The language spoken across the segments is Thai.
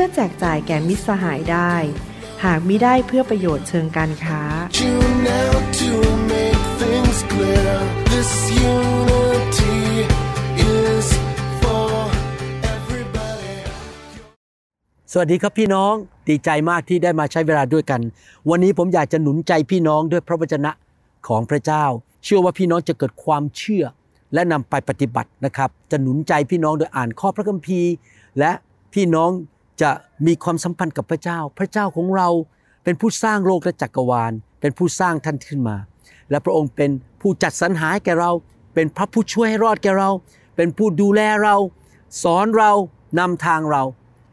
พื่อแจกจ่ายแก่มิตรสหายได้ หากมิได้เพื่อประโยชน์เชิงการค้า clear. สวัสดีครับพี่น้องดีใจมากที่ได้มาใช้เวลาด้วยกัน วันนี้ผมอยากจะหนุนใจพี่น้องด้วยพระวจนะของพระเจ้า เชื่อว่าพี่น้องจะเกิดความเชื่อและนำไปปฏิบัตินะครับ จะหนุนใจพี่น้องโดยอ่านข้อพระคัมภีร์ และพี่น้อง จะมีความสัมพันธ์กับพระเจ้า พระเจ้าของเราเป็นผู้สร้างโลกและจักรวาล เป็นผู้สร้างท่านขึ้นมา และพระองค์เป็นผู้จัดสรรหาแก่เรา เป็นพระผู้ช่วยให้รอดแก่เรา เป็นผู้ดูแลเรา สอนเรานำทางเรา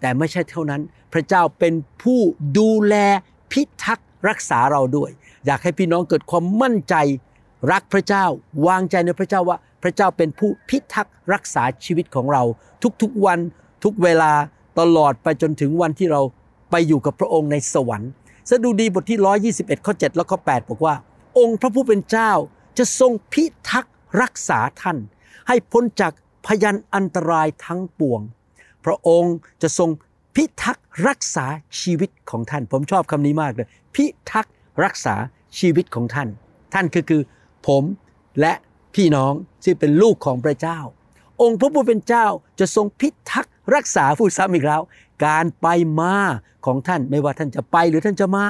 แต่ไม่ใช่เท่านั้น พระเจ้าเป็นผู้ดูแลพิทักษ์รักษาเราด้วย อยากให้พี่น้องเกิดความมั่นใจรักพระเจ้าวางใจในพระเจ้าว่าพระเจ้าเป็นผู้พิทักษ์รักษาชีวิตของเรา ทุกๆวันทุกเวลา ตลอดไปจนถึงวันที่เราไปอยู่กับพระองค์ในสวรรค์ สดุดีบทที่ 121 ข้อ 7 และข้อ 8 บอกว่า องค์พระผู้เป็นเจ้าจะทรงพิทักษ์รักษาท่าน ให้พ้นจากพยันอันตรายทั้งปวง พระองค์จะทรงพิทักษ์รักษาชีวิตของท่าน ผมชอบคำนี้มากเลย พิทักษ์รักษาชีวิตของท่าน ท่านคือคือ ผมและพี่น้องที่เป็นลูกของพระเจ้า องค์พระผู้เป็นเจ้าจะทรงพิทักษ์ รักษาผู้ซ้ำอีกแล้ว การไปมาของท่านไม่ว่าท่านจะไปหรือท่านจะมา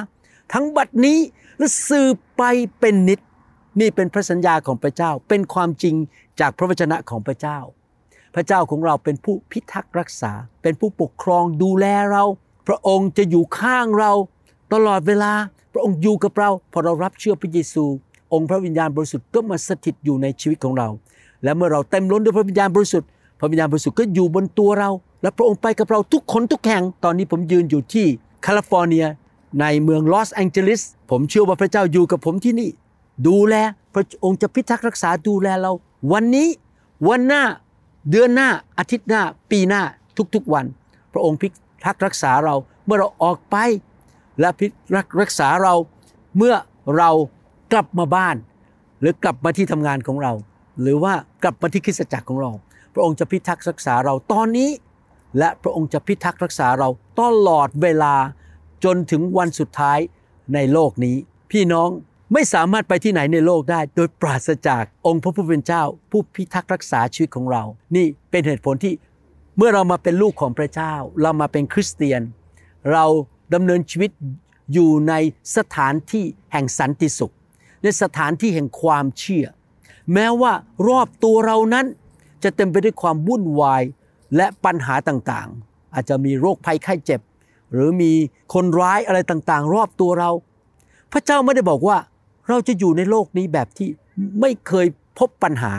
ทั้งบัดนี้และสืบไปเป็นนิด นี่เป็นพระสัญญาของพระเจ้า เป็นความจริงจากพระวจนะของพระเจ้า พระเจ้าของเราเป็นผู้พิทักษ์รักษา เป็นผู้ปกครองดูแลเรา พระองค์จะอยู่ข้างเราตลอดเวลา พระองค์อยู่กับเรา พอเรารับเชื่อพระเยซู องค์พระวิญญาณบริสุทธิ์ก็มาสถิตอยู่ในชีวิตของเรา และเมื่อเราเต็มล้นด้วยพระวิญญาณบริสุทธิ์ พระวิญญาณบริสุทธิ์ก็อยู่บนตัวเรา และพระองค์ไปกับเราทุกคนทุกแห่ง ตอนนี้ผมยืนอยู่ที่แคลิฟอร์เนีย ในเมืองลอสแองเจลิส ผมเชื่อว่าพระเจ้าอยู่กับผมที่นี่ ดูแลพระองค์จะพิทักษ์รักษาดูแลเรา วันนี้วันหน้าเดือนหน้าอาทิตย์หน้า ปีหน้าทุกๆวัน พระองค์พิทักษ์รักษาเราเมื่อเราออกไป และพิทักษ์รักษาเราเมื่อเรากลับมาบ้าน หรือกลับมาที่ทำงานของเรา หรือว่ากลับมาที่คริสตจักรของเรา พระองค์จะพิทักษ์รักษาเราตอนนี้ และพระองค์จะพิทักษ์รักษาเราตลอดเวลาจนถึงวันสุดท้ายในโลกนี้ พี่น้องไม่สามารถไปที่ไหนในโลกได้ โดยปราศจากองค์พระผู้เป็นเจ้า ผู้พิทักษ์รักษาชีวิตของเรา นี่เป็นเหตุผลที่เมื่อเรามาเป็นลูกของพระเจ้า เรามาเป็นคริสเตียน เราดำเนินชีวิตอยู่ในสถานที่แห่งสันติสุข ในสถานที่แห่งความเชื่อ แม้ว่ารอบตัวเรานั้น จะเต็มไปด้วยความวุ่นวายและปัญหาต่างๆ อาจจะมีโรคภัยไข้เจ็บ หรือมีคนร้ายอะไรต่างๆ รอบตัวเรา พระเจ้าไม่ได้บอกว่าเราจะอยู่ในโลกนี้แบบที่ไม่เคยพบปัญหา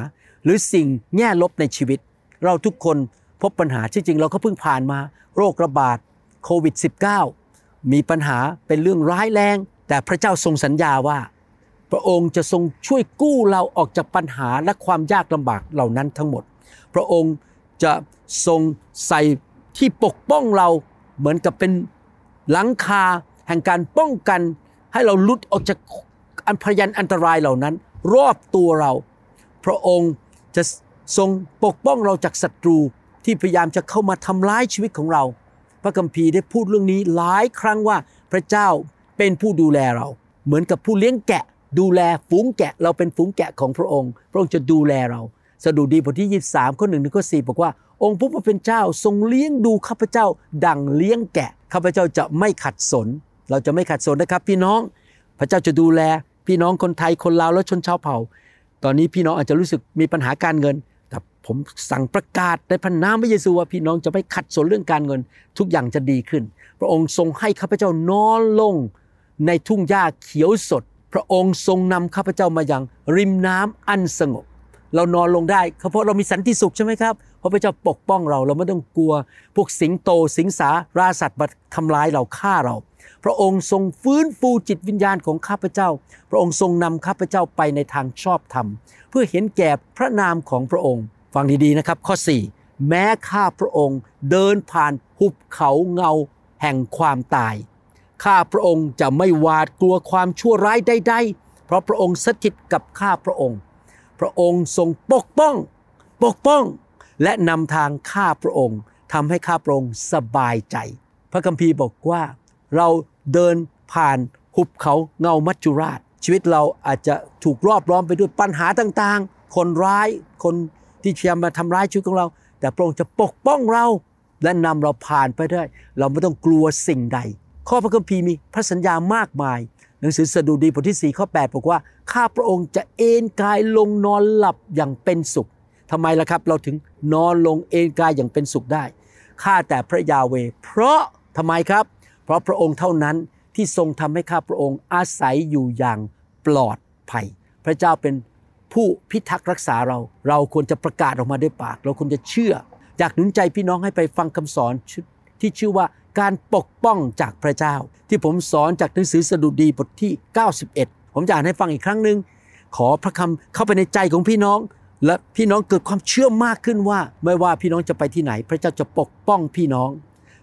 หรือสิ่งแง่ลบในชีวิต เราทุกคนพบปัญหาที่จริงเราก็เพิ่งผ่านมา โรคระบาดโควิด -19 มีปัญหาเป็นเรื่องร้ายแรง แต่พระเจ้าทรงสัญญาว่า พระองค์จะทรงช่วยกู้เราออกจากปัญหาและความยากลำบากเหล่านั้นทั้งหมด พระองค์จะทรงใส่ที่ปกป้องเราเหมือนกับเป็นหลังคาแห่งการป้องกันให้เราลุดออกจากอันพยันอันตรายเหล่านั้น รอบตัวเรา พระองค์จะทรงปกป้องเราจากศัตรูที่พยายามจะเข้ามาทำร้ายชีวิตของเรา พระคัมภีร์ได้พูดเรื่องนี้หลายครั้งว่าพระเจ้าเป็นผู้ดูแลเรา เหมือนกับผู้เลี้ยงแกะ ดูแลฝูงแกะเราเป็นฝูงแกะของพระองค์ พระองค์จะดูแลเรา สดุดีบทที่ 23ข้อหนึ่งถึงข้อสี่บอกว่า องค์พระผู้เป็นเจ้าทรงเลี้ยงดูข้าพเจ้า ดังเลี้ยงแกะข้าพเจ้าจะไม่ขัดสน เราจะไม่ขัดสนนะครับ พี่น้องพระเจ้าจะดูแล พี่น้องคนไทยคนลาวและชนชาวเผ่า ตอนนี้พี่น้องอาจจะรู้สึกมีปัญหาการเงินแต่ผมสั่งประกาศในพระนามพระเยซูว่าพี่น้องจะไม่ขัดสนเรื่องการเงิน ทุกอย่างจะดีขึ้น พระองค์ทรงให้ข้าพเจ้านอนลงในทุ่งหญ้าเขียวสด ระองค์ทรงนำข้าพเจ้ามายังริมน้ำอันสงบ เรานอนลงได้เพราะเรามีสันติสุขใช่ไหมครับพระพเจ้าปกป้องเราเราไม่ต้องกลัว พวกสิงโตสิงสาราสัตว์มาทำร้ายเราฆ่าเรา พระองค์ทรงฟื้นฟูจิตวิญญาณของข้าพเจ้า พระองค์ทรงนำข้าพเจ้าไปในทางชอบธรรม เพื่อเห็นแก่พระนามของพระองค์ ฟังดีๆนะครับ ข้อ 4 แม้ข้าพระองค์เดินผ่านหุบเขาเงาแห่งความตาย ข้าพระองค์จะไม่หวาดกลัวความชั่วร้ายใดๆ เพราะพระองค์สถิตกับข้าพระองค์ พระองค์ทรงปกป้อง ปกป้อง และนำทางข้าพระองค์ทำให้ข้าพระองค์สบายใจ พระคัมภีร์บอกว่า เราเดินผ่านหุบเขาเงามัจจุราช ชีวิตเราอาจจะถูกรอบล้อมไปด้วยปัญหาต่างๆ คนร้ายคนที่พยายามมาทำร้ายชีวิตของเรา แต่พระองค์จะปกป้องเราและนำเราผ่านไปได้ เราไม่ต้องกลัวสิ่งใด ข้อพระคัมภีร์มีพระสัญญามากมาย หนังสือสดุดีบทที่4ข้อ8บอกว่าข้าพระองค์จะเอนกายลงนอนหลับอย่างเป็นสุขทำไมล่ะครับ เราถึงนอนลงเอนกายอย่างเป็นสุขได้ข้าแต่พระยาเว เพราะทำไมครับ เพราะพระองค์เท่านั้นที่ทรงทำให้ข้าพระองค์อาศัยอยู่อย่างปลอดภัย พระเจ้าเป็นผู้พิทักษ์รักษาเรา เราควรจะประกาศออกมาด้วยปาก เราควรจะเชื่อ อยากหนุนใจพี่น้องให้ไปฟังคำสอนที่ชื่อว่า การปกป้องจากพระเจ้า ที่ผมสอนจากหนังสือสดุดีบทที่ 91 ผมจะอ่านให้ฟังอีกครั้งหนึ่งขอพระคำเข้าไปในใจของพี่น้อง และพี่น้องเกิดความเชื่อมากขึ้นว่า ไม่ว่าพี่น้องจะไปที่ไหน พระเจ้าจะปกป้องพี่น้อง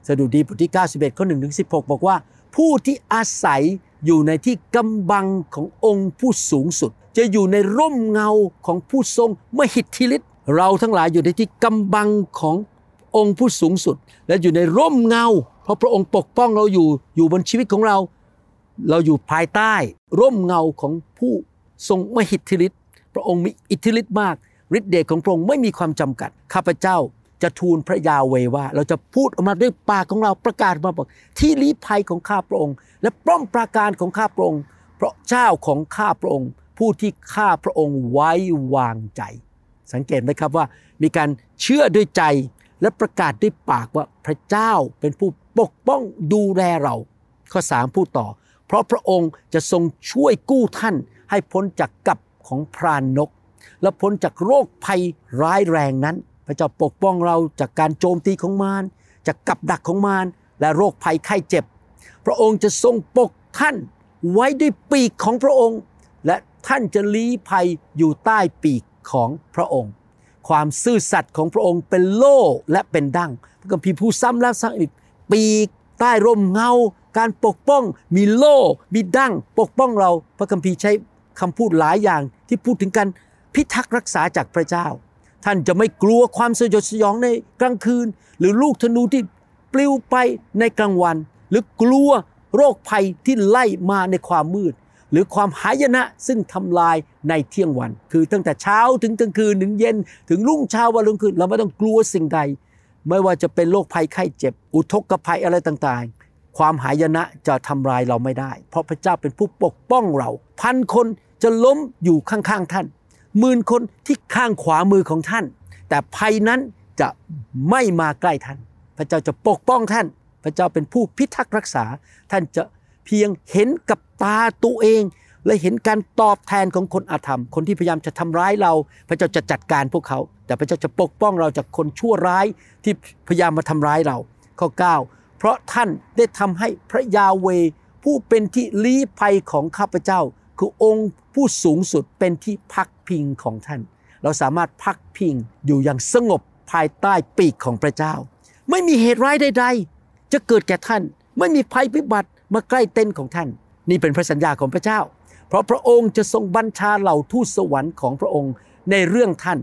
สดุดีบทที่ 91 ข้อ1ถึง16 บอกว่า ผู้ที่อาศัยอยู่ในที่กำบังขององค์ผู้สูงสุด จะอยู่ในร่มเงาของผู้ทรงมหิทธิฤทธิ์เราทั้งหลายอยู่ในที่กำบังขององค์ผู้สูงสุด และอยู่ในร่มเงา เพราะพระองค์ปกป้องเราอยู่อยู่บนชีวิตของเรา เราอยู่ภายใต้ร่มเงาของผู้ทรงมหิทธิฤทธิ์พระองค์มีอิทธิฤทธิ์มากฤทธิเดชของพระองค์ไม่มีความจำกัดข้าพเจ้าจะทูลพระยาเวว่า เราจะพูดออกมาด้วยปากของเราประกาศมาบอกที่ลี้ภัยของข้าพระองค์ และป้อมปราการของข้าพระองค์เพราะเจ้าของข้าพระองค์ ผู้ที่ข้าพระองค์ไว้วางใจ สังเกตไหมครับว่า มีการเชื่อด้วยใจ และประกาศด้วยปากว่าพระเจ้าเป็นผู้ปกป้องดูแลเรา ข้อสามพูดต่อ เพราะพระองค์จะทรงช่วยกู้ท่านให้พ้นจากกับของพรานนก และพ้นจากโรคภัยร้ายแรงนั้น พระเจ้าปกป้องเราจากการโจมตีของมารจากกับดักของมารและโรคภัยไข้เจ็บ พระองค์จะทรงปกท่านไว้ด้วยปีกของพระองค์ และท่านจะลี้ภัยอยู่ใต้ปีกของพระองค์ ความซื่อสัตย์ของพระองค์เป็นโล่และเป็นดั้งพระคัมภีร์ผู้ซ้ำแล้วซ้ำอีกปีกใต้ร่มเงา การปกป้อง มีโล่ มีดั้งปกป้องเรา พระคัมภีร์ใช้คำพูดหลายอย่างที่พูดถึงการพิทักษ์รักษาจากพระเจ้า ท่านจะไม่กลัวความสยดสยองในกลางคืน หรือลูกธนูที่ปลิวไปในกลางวัน หรือกลัวโรคภัยที่ไล่มาในความมืด หรือความหายนะซึ่งทำลายในเที่ยงวัน คือตั้งแต่เช้าถึงกลางคืนถึงเย็น ถึงรุ่งเช้าวันรุ่งคืนเราไม่ต้องกลัวสิ่งใด ไม่ว่าจะเป็นโรคภัยไข้เจ็บ อุทกภัยอะไรต่างๆ ความหายนะจะทำลายเราไม่ได้ เพราะพระเจ้าเป็นผู้ปกป้องเรา พันคนจะล้มอยู่ข้างๆท่านหมื่นคนที่ข้างขวามือของท่าน แต่ภัยนั้นจะไม่มาใกล้ท่าน พระเจ้าจะปกป้องท่าน พระเจ้าเป็นผู้พิทักษ์รักษา ท่านจะ เพียงเห็นกับตาตัวเอง และเห็นการตอบแทนของคนอาธรรม คนที่พยายามจะทำร้ายเรา พระเจ้าจะจัดการพวกเขา แต่พระเจ้าจะปกป้องเราจากคนชั่วร้ายที่พยายามมาทำร้ายเรา ข้อ 9 เพราะท่านได้ทำให้พระยาเวผู้เป็นที่ลี้ภัยของข้าพเจ้า คือองค์ผู้สูงสุดเป็นที่พักพิงของท่าน เราสามารถพักพิงอยู่อย่างสงบภายใต้ปีกของพระเจ้า ไม่มีเหตุร้ายใด ๆ จะเกิดแก่ท่าน ไม่มีภัยพิบัติ มาใกล้เต็นท์ของท่าน นี่เป็นพระสัญญาของพระเจ้า เพราะพระองค์จะทรงบัญชาเหล่าทูตสวรรค์ของพระองค์ในเรื่องท่าน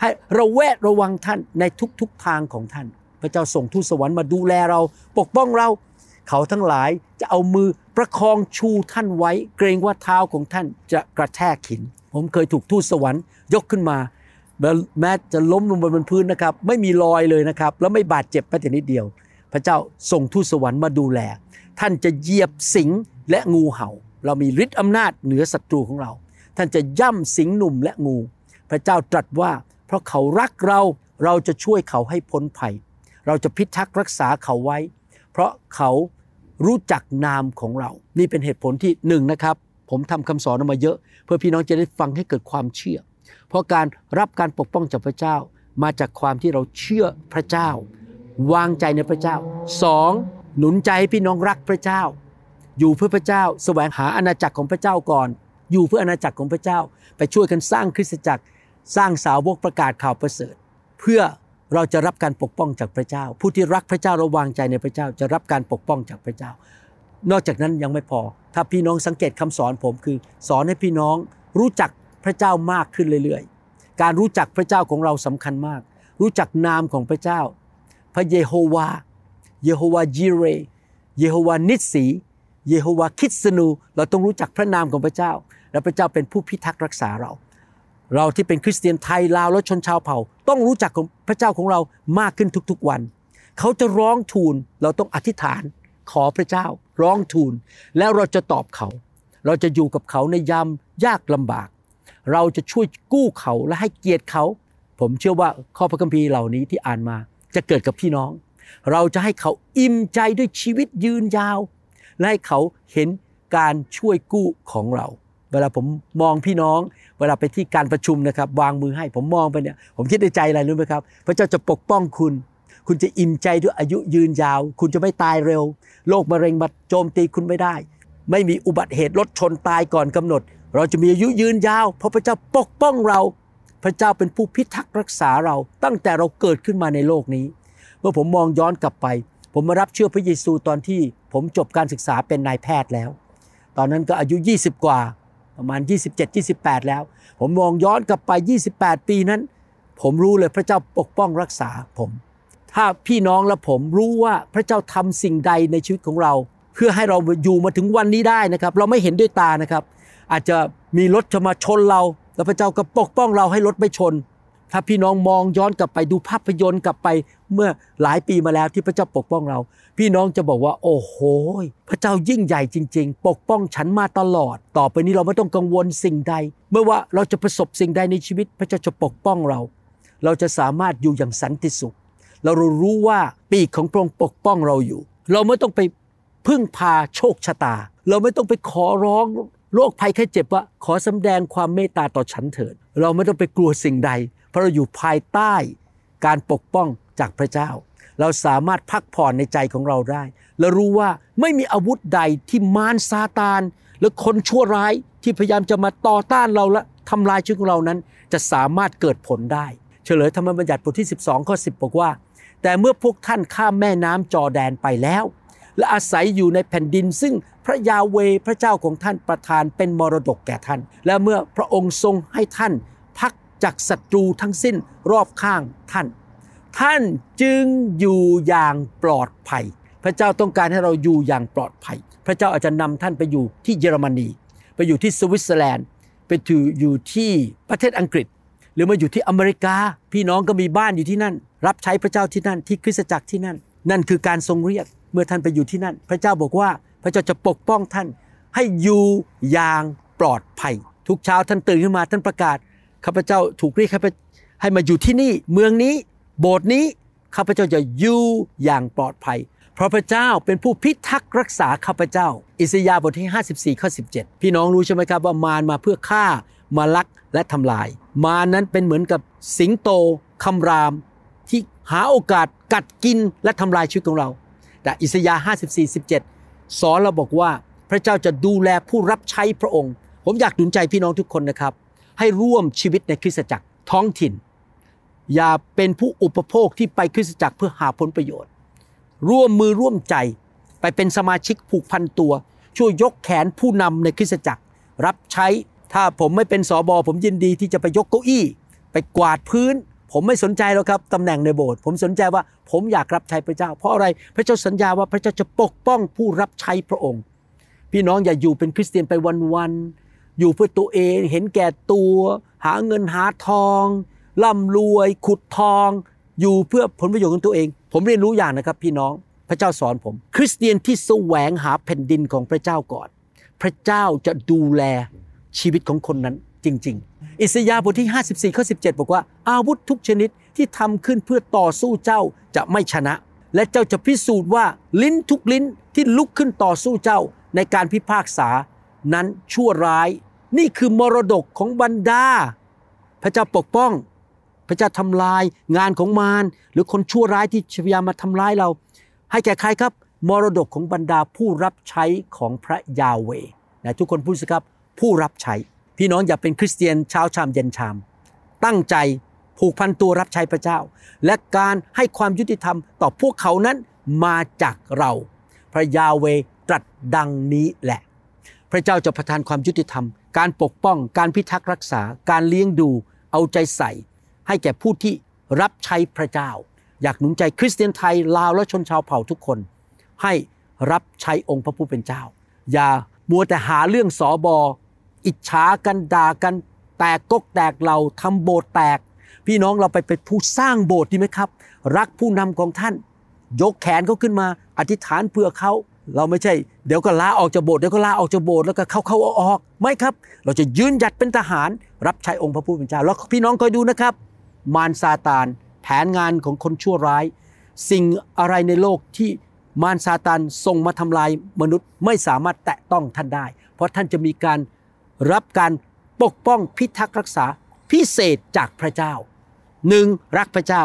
ให้ระแวดระวังท่านในทุกๆทางของท่าน พระเจ้าส่งทูตสวรรค์มาดูแลเรา ปกป้องเราเขาทั้งหลายจะเอามือประคองชูท่านไว้ เกรงว่าเท้าของท่านจะกระแทกหิน ผมเคยถูกทูตสวรรค์ยกขึ้นมาแม้จะล้มลงบนพื้นนะครับ ไม่มีรอยเลยนะครับ แล้วไม่บาดเจ็บแม้แต่นิดเดียว พระเจ้าส่งทูตสวรรค์มาดูแล ท่านจะเหยียบสิงและงูเห่า เรามีฤทธิ์อำนาจเหนือศัตรูของเรา ท่านจะย่ำสิงหนุ่มและงู พระเจ้าตรัสว่า เพราะเขารักเราเราจะช่วยเขาให้พ้นภัย เราจะพิทักษ์รักษาเขาไว้ เพราะเขารู้จักนามของเรา นี่เป็นเหตุผลที่หนึ่งนะครับ ผมทำคำสอนออกมาเยอะ เพื่อพี่น้องจะได้ฟังให้เกิดความเชื่อ เพราะการรับการปกป้องจากพระเจ้ามาจากความที่เราเชื่อพระเจ้า วางใจในพระเจ้าสอง หนุนใจให้พี่น้องรักพระเจ้า อยู่เพื่อพระเจ้า แสวงหาอาณาจักรของพระเจ้าก่อน อยู่เพื่ออาณาจักรของพระเจ้า ไปช่วยกันสร้างคริสตจักร สร้างสาวกประกาศข่าวประเสริฐ เพื่อเราจะรับการปกป้องจากพระเจ้า ผู้ที่รักพระเจ้าระวางใจในพระเจ้าจะรับการปกป้องจากพระเจ้า นอกจากนั้นยังไม่พอ ถ้าพี่น้องสังเกตคำสอนผมคือ สอนให้พี่น้องรู้จักพระเจ้ามากขึ้นเรื่อยๆ การรู้จักพระเจ้าของเราสำคัญมาก รู้จักนามของพระเจ้า พระเยโฮวา เยโฮวาจิเร เยโฮวานิสสี เยโฮวาคิดสนู เราต้องรู้จักพระนามของพระเจ้า และพระเจ้าเป็นผู้พิทักษ์รักษาเรา เราที่เป็นคริสเตียนไทยลาวและชนชาวเผ่า ต้องรู้จักของพระเจ้าของเรามากขึ้นทุกๆวัน เขาจะร้องทูลเราต้องอธิษฐาน ขอพระเจ้า ร้องทูล แล้วเราจะตอบเขา เราจะอยู่กับเขาในยามยากลำบาก เราจะช่วยกู้เขาและให้เกียรติเขา ผมเชื่อว่าข้อพระคัมภีร์เหล่านี้ที่อ่านมาจะเกิดกับพี่น้อง เราจะให้เขาอิ่มใจด้วยชีวิตยืนยาว และให้เขาเห็นการช่วยกู้ของเรา เวลาผมมองพี่น้อง เวลาไปที่การประชุมนะครับ วางมือให้ผมมองไปเนี่ยผมคิดในใจอะไรรู้ไหมครับ พระเจ้าจะปกป้องคุณ คุณจะอิ่มใจด้วยอายุยืนยาว คุณจะไม่ตายเร็วโรคมะเร็งมาโจมตีคุณไม่ได้ ไม่มีอุบัติเหตุรถชนตายก่อนกำหนด เราจะมีอายุยืนยาว เพราะพระเจ้าปกป้องเราพระเจ้าเป็นผู้พิทักษ์รักษาเราตั้งแต่เราเกิดขึ้นมาในโลกนี้ มื่อผมมองย้อนกลับไป ผมมารับเชื่อพระเยซูตอนที่ผมจบการศึกษาเป็นนายแพทย์แล้ว ตอนนั้นก็อายุ 20 กว่าประมาณ 27 28 แล้ว ผมมองย้อนกลับไป 28 ปีนั้น ผมรู้เลยพระเจ้าปกป้องรักษาผม ถ้าพี่น้องและผมรู้ว่าพระเจ้าทำสิ่งใดในชีวิตของเรา เพื่อให้เราอยู่มาถึงวันนี้ได้นะครับ เราไม่เห็นด้วยตานะครับ อาจจะมีรถจะมาชนเรา แล้วพระเจ้าก็ปกป้องเราให้รถไม่ชน ถ้าพี่น้องมองย้อนกลับไปดูภาพยนตร์กลับไปเมื่อหลายปีมาแล้วที่พระเจ้าปกป้องเรา พี่น้องจะบอกว่า โอ้โห พระเจ้ายิ่งใหญ่จริง ๆ ปกป้องฉันมาตลอด ต่อไปนี้เราไม่ต้องกังวลสิ่งใด เมื่อว่าเราจะประสบสิ่งใดในชีวิต พระเจ้าจะปกป้องเรา เราจะสามารถอยู่อย่างสันติสุข เรารู้ว่าปีกของพระองค์ปกป้องเราอยู่ เราไม่ต้องไปพึ่งพาโชคชะตา เราไม่ต้องไปขอร้องโรคภัยแค่เจ็บว่าขอสำแดงความเมตตาต่อฉันเถิด เราไม่ต้องไปกลัวสิ่งใด เพราะเราอยู่ภายใต้การปกป้องจากพระเจ้า เราสามารถพักผ่อนในใจของเราได้ และรู้ว่าไม่มีอาวุธใดที่มารซาตานหรือคนชั่วร้ายที่พยายามจะมาต่อต้านเราและทำลายชีวิตของเรานั้น จะสามารถเกิดผลได้ เฉลยธรรมบัญญัติบทที่ 12ข้อ10 บอกว่า แต่เมื่อพวกท่านข้ามแม่น้ำจอแดนไปแล้ว และอาศัยอยู่ในแผ่นดิน ซึ่งพระยาเวพระเจ้าของท่านประทานเป็นมรดกแก่ท่าน และเมื่อพระองค์ทรงให้ท่าน จากศัตรูทั้งสิ้นรอบข้างท่าน ท่านจึงอยู่อย่างปลอดภัย พระเจ้าต้องการให้เราอยู่อย่างปลอดภัย พระเจ้าอาจจะนำท่านไปอยู่ที่เยอรมนี ไปอยู่ที่สวิตเซอร์แลนด์ไปอยู่ที่ประเทศอังกฤษ หรือมาอยู่ที่อเมริกา พี่น้องก็มีบ้านอยู่ที่นั่น รับใช้พระเจ้าที่นั่นที่คริสตจักรที่นั่น นั่นคือการทรงเรียกเมื่อท่านไปอยู่ที่นั่น พระเจ้าบอกว่าพระเจ้าจะปกป้องท่านให้อยู่อย่างปลอดภัย ทุกเช้าท่านตื่นขึ้นมาท่านประกาศ ข้าพเจ้าถูกเรียกให้ไปให้มาอยู่ที่นี่เมืองนี้ โบสถ์นี้ข้าพเจ้าจะอยู่อย่างปลอดภัย เพราะพระเจ้าเป็นผู้พิทักษ์รักษาข้าพเจ้า อิสยาห์บทที่ 54ข้อ17 พี่น้องรู้ใช่ไหมครับว่ามารมาเพื่อฆ่ามาลักและทำลาย มารนั้นเป็นเหมือนกับสิงโตคำราม ที่หาโอกาสกัดกินและทำลายชีวิตของเรา แต่อิสยาห์54 17 สอนเราบอกว่าพระเจ้าจะดูแลผู้รับใช้พระองค์ ผมอยากหนุนใจพี่น้องทุกคนนะครับ ให้ร่วมชีวิตในคริสตจักรท้องถิ่น อย่าเป็นผู้อุปโภคที่ไปคริสตจักรเพื่อหาผลประโยชน์ ร่วมมือร่วมใจไปเป็นสมาชิกผูกพันตัว ช่วยยกแขนผู้นำในคริสตจักร รับใช้ถ้าผมไม่เป็นสอบอผมยินดีที่จะไปยกเก้าอี้ ไปกวาดพื้น ผมไม่สนใจหรอกครับตำแหน่งในโบสถ์ผมสนใจว่าผมอยากรับใช้พระเจ้า เพราะอะไรพระเจ้าสัญญาว่าพระเจ้าจะปกป้องผู้รับใช้พระองค์ พี่น้องอย่าอยู่เป็นคริสเตียนไปวัน อยู่เพื่อตัวเองเห็นแก่ตัว หาเงินหาทองร่ำรวยขุดทอง อยู่เพื่อผลประโยชน์ของตัวเอง ผมเรียนรู้อย่างนะครับ พี่น้องพระเจ้าสอนผม คริสเตียนที่แสวงหาแผ่นดินของพระเจ้าก่อน พระเจ้าจะดูแลชีวิตของคนนั้นจริง ๆ อิสยาห์บทที่ 54ข้อ17 บอกว่า อาวุธทุกชนิดที่ทำขึ้นเพื่อต่อสู้เจ้าจะไม่ชนะ และเจ้าจะพิสูจน์ว่าลิ้นทุกลิ้นที่ลุกขึ้นต่อสู้เจ้าในการพิพากษา นั้นชั่วร้าย นี่คือมรดกของบรรดา พระเจ้าปกป้อง พระเจ้าทำลายงานของมารหรือคนชั่วร้ายที่พยายามมาทำร้ายเรา ให้แก่ใครครับ มรดกของบรรดาผู้รับใช้ของพระยาเวนะทุกคนพูดสิครับผู้รับใช้ พี่น้องอย่าเป็นคริสเตียนเช้าชามเย็นชาม ตั้งใจผูกพันตัวรับใช้พระเจ้า และการให้ความยุติธรรมต่อพวกเขานั้นมาจากเรา พระยาเวตรัสดังนี้แหละ พระเจ้าจะประทานความยุติธรรม การปกป้อง การพิทักษ์รักษา การเลี้ยงดู เอาใจใส่ ให้แก่ผู้ที่รับใช้พระเจ้า อยากหนุนใจคริสเตียนไทยลาวและชนชาวเผ่าทุกคน ให้รับใช้องค์พระผู้เป็นเจ้า อย่ามัวแต่หาเรื่องสอบอ อิจฉากันด่ากัน แตกกกแตกเราทำโบสถ์แตก พี่น้องเราไปเป็นผู้สร้างโบสถ์ดีไหมครับ รักผู้นำของท่าน ยกแขนเขาขึ้นมา อธิษฐานเพื่อเขา เราไม่ใช่เดี๋ยวก็ลาออกจากโบสถ์เดี๋ยวก็ลาออกจากโบสถ์แล้วก็เข้าเข้าออกออกไม่ครับ เราจะยืนหยัดเป็นทหาร รับใช้องค์พระผู้เป็นเจ้าแล้วพี่น้องคอยดูนะครับ มารซาตาน แผนงานของคนชั่วร้าย สิ่งอะไรในโลกที่มารซาตานส่งมาทำลายมนุษย์ไม่สามารถแตะต้องท่านได้ เพราะท่านจะมีการรับการปกป้องพิทักษ์รักษาพิเศษจากพระเจ้าหนึ่งรักพระเจ้า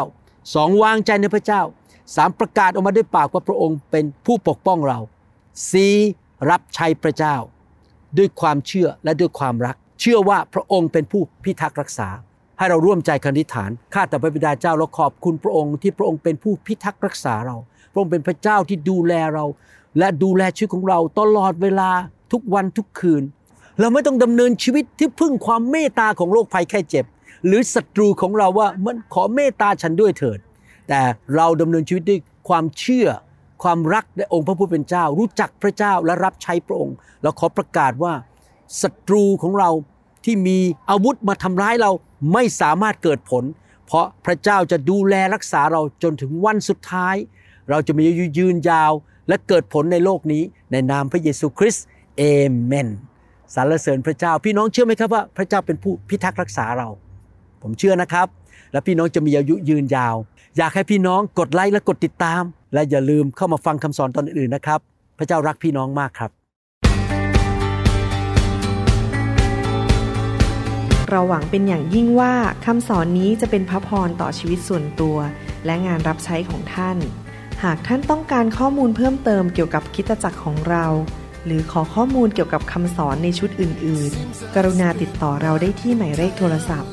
สองวางใจในพระเจ้า สามประกาศออกมาด้วยปากว่าพระองค์เป็นผู้ปกป้องเราสี่รับใช้พระเจ้า ด้วยความเชื่อและด้วยความรัก เชื่อว่าพระองค์เป็นผู้พิทักษ์รักษา ให้เราร่วมใจกันธิฐานข้าแต่พระบิดาเจ้าเราขอบคุณพระองค์ที่พระองค์เป็นผู้พิทักษ์รักษาเรา พระองค์เป็นพระเจ้าที่ดูแลเรา และดูแลชีวิตของเราตลอดเวลาทุกวันทุกคืน เราไม่ต้องดำเนินชีวิตที่พึ่งความเมตตาของโรคภัยแค่เจ็บ หรือศัตรูของเราว่ามันขอเมตตาฉันด้วยเถิด แต่เราดำเนินชีวิตด้วยความเชื่อ ความรักในองค์พระผู้เป็นเจ้า รู้จักพระเจ้าและรับใช้พระองค์ เราขอประกาศว่าศัตรูของเราที่มีอาวุธมาทำร้ายเราไม่สามารถเกิดผล เพราะพระเจ้าจะดูแลรักษาเราจนถึงวันสุดท้าย เราจะมีอายุยืนยาวและเกิดผลในโลกนี้ในนามพระเยซูคริสต์เอเมนสรรเสริญพระเจ้า พี่น้องเชื่อไหมครับว่าพระเจ้าเป็นผู้พิทักษ์รักษาเรา ผมเชื่อนะครับ และพี่น้องจะมีอายุยืนยาว อยากให้พี่น้องกดไลค์และกดติดตาม และอย่าลืมเข้ามาฟังคำสอนตอนอื่นๆนะครับ พระเจ้ารักพี่น้องมากครับ เราหวังเป็นอย่างยิ่งว่าคำสอนนี้จะเป็นพระพรต่อชีวิตส่วนตัว และงานรับใช้ของท่าน หากท่านต้องการข้อมูลเพิ่มเติมเกี่ยวกับคิตจักรของเรา หรือขอข้อมูลเกี่ยวกับคำสอนในชุดอื่น ๆ กรุณาติดต่อเราได้ที่หมายเลขโทรศัพท์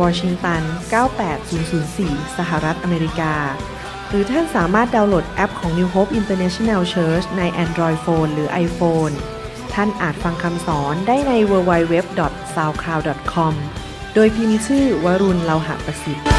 วอชิงตัน 98004 สหรัฐอเมริกา หรือท่านสามารถดาวน์โหลดแอปของ New Hope International Church ใน Android Phone หรือ iPhone ท่านอาจฟังคำสอนได้ใน www.soundcloud.com โดยพิมพ์ชื่อวรุณเลาหะประสิทธิ์